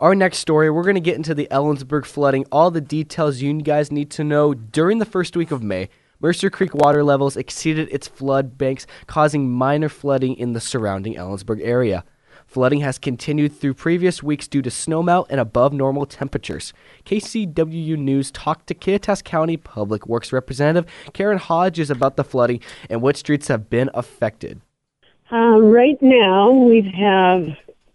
Our next story, we're going to get into the Ellensburg flooding, all the details you guys need to know during the first week of May. Mercer Creek water levels exceeded its flood banks, causing minor flooding in the surrounding Ellensburg area. Flooding has continued through previous weeks due to snowmelt and above normal temperatures. KCWU News talked to Kittitas County Public Works Representative Karen Hodges about the flooding and what streets have been affected. Um, right now, we have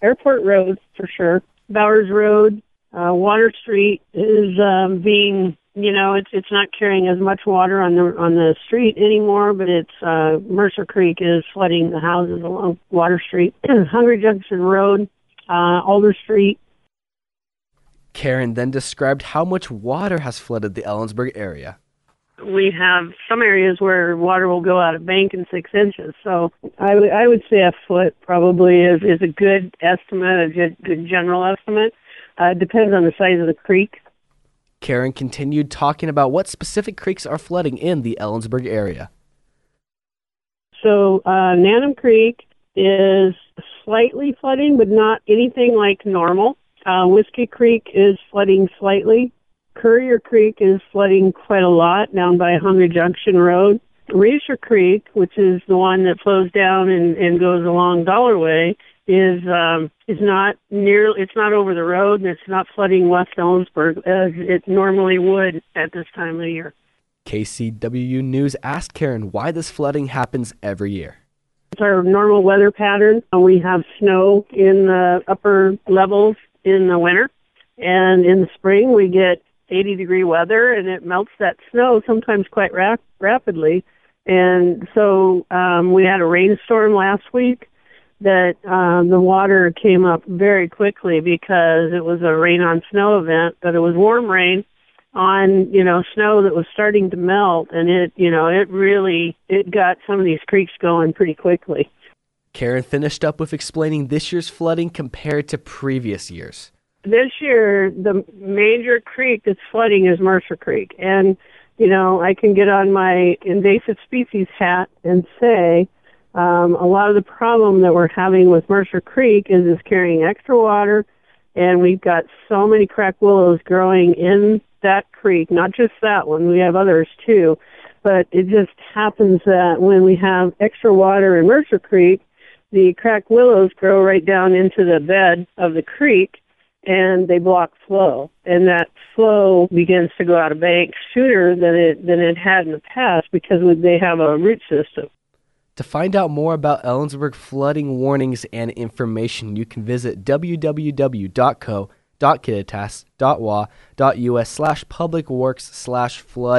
Airport Road for sure, Bowers Road, uh, Water Street is um, being you know, it's it's not carrying as much water on the on the street anymore, but it's uh, Mercer Creek is flooding the houses along Water Street, Hungry Junction Road, uh, Alder Street. Karen then described how much water has flooded the Ellensburg area. We have some areas where water will go out of bank in six inches. So I, w- I would say a foot probably is, is a good estimate, a good, good general estimate. Uh, it depends on the size of the creek. Karen continued talking about what specific creeks are flooding in the Ellensburg area. So, uh, Naneum Creek is slightly flooding, but not anything like normal. Uh, Whiskey Creek is flooding slightly. Currier Creek is flooding quite a lot down by Hungry Junction Road. Reecer Creek, which is the one that flows down and, and goes along Dolarway, is um, is not near. It's not over the road, and it's not flooding West Ellensburg as it normally would at this time of the year. KCWU News asked Karen why this flooding happens every year. It's our normal weather pattern. We have snow in the upper levels in the winter, and in the spring we get 80 degree weather, and it melts that snow sometimes quite rap- rapidly. And so um, we had a rainstorm last week that um, the water came up very quickly because it was a rain on snow event, but it was warm rain on you know snow that was starting to melt and it you know it really it got some of these creeks going pretty quickly karen finished up with explaining this year's flooding compared to previous years this year the major creek that's flooding is mercer creek and you know i can get on my invasive species hat and say um, a lot of the problem that we're having with Mercer Creek is it's carrying extra water, and we've got so many crack willows growing in that creek. Not just that one; we have others too. But it just happens that when we have extra water in Mercer Creek, the crack willows grow right down into the bed of the creek, and they block flow. And that flow begins to go out of banks sooner than it than it had in the past because they have a root system. To find out more about Ellensburg flooding warnings and information, you can visit www.co.kittitas.wa.us slash public works slash flood.